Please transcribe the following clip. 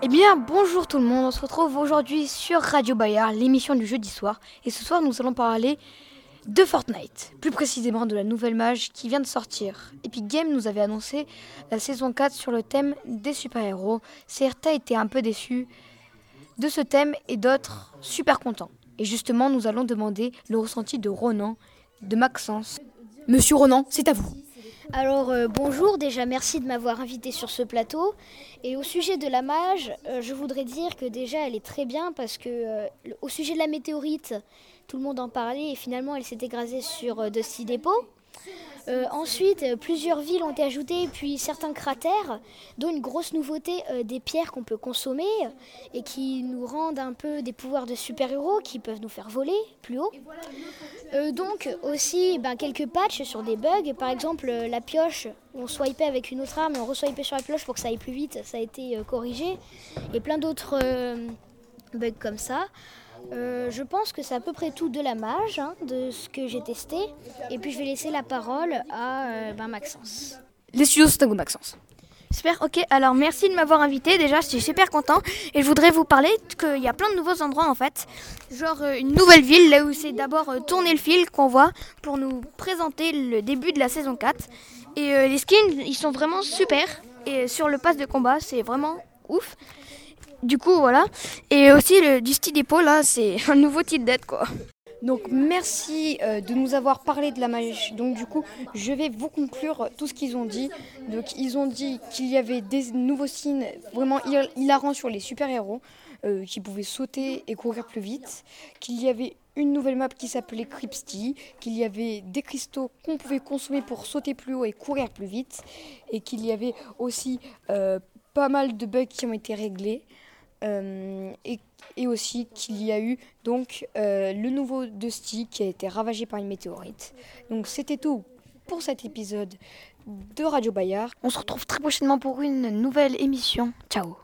Eh bien, bonjour tout le monde, on se retrouve aujourd'hui sur Radio Bayard, l'émission du jeudi soir. Et ce soir, nous allons parler de Fortnite, plus précisément de la nouvelle mage qui vient de sortir. Epic Games nous avait annoncé la saison 4 sur le thème des super-héros. Certains étaient un peu déçus de ce thème et d'autres super contents. Et justement, nous allons demander le ressenti de Ronan, de Maxence. Monsieur Ronan, c'est à vous. Alors euh, bonjour, déjà merci de m'avoir invité sur ce plateau. Et au sujet de la mage, euh, je voudrais dire que déjà elle est très bien parce que euh, au sujet de la météorite, tout le monde en parlait et finalement elle s'est écrasée sur Dusty Depot. Euh, ensuite, euh, plusieurs villes ont été ajoutées, puis certains cratères, dont une grosse nouveauté, euh, des pierres qu'on peut consommer et qui nous rendent un peu des pouvoirs de super-héros qui peuvent nous faire voler plus haut. Donc aussi ben, quelques patchs sur des bugs, par exemple la pioche, on swipait avec une autre arme et on reswipait sur la pioche pour que ça aille plus vite, ça a été corrigé, et plein d'autres bugs comme ça. Euh, je pense que c'est à peu près tout de la mage, hein, de ce que j'ai testé, et puis je vais laisser la parole à euh, ben, Maxence. Les studios sont à vous, Maxence. Super, ok. Alors merci de m'avoir invité. Déjà, je suis super content. Et je voudrais vous parler qu'il y a plein de nouveaux endroits en fait. Genre euh, une nouvelle ville, là où c'est d'abord euh, tourner le fil qu'on voit pour nous présenter le début de la saison 4. Et euh, les skins, ils sont vraiment super. Et sur le pass de combat, c'est vraiment ouf. Du coup, voilà. Et aussi le Dusty Depot, là, c'est un nouveau titre d'aide quoi. Donc merci euh, de nous avoir parlé de la magie. Donc du coup, je vais vous conclure tout ce qu'ils ont dit. Donc ils ont dit qu'il y avait des nouveaux signes vraiment hil- hilarants sur les super-héros euh, qui pouvaient sauter et courir plus vite, qu'il y avait une nouvelle map qui s'appelait Cripsty, qu'il y avait des cristaux qu'on pouvait consommer pour sauter plus haut et courir plus vite, et qu'il y avait aussi euh, pas mal de bugs qui ont été réglés. Euh, et, aussi qu'il y a eu donc euh, le nouveau Dusty qui a été ravagé par une météorite. Donc c'était tout pour cet épisode de Radio Bayard. On se retrouve très prochainement pour une nouvelle émission. Ciao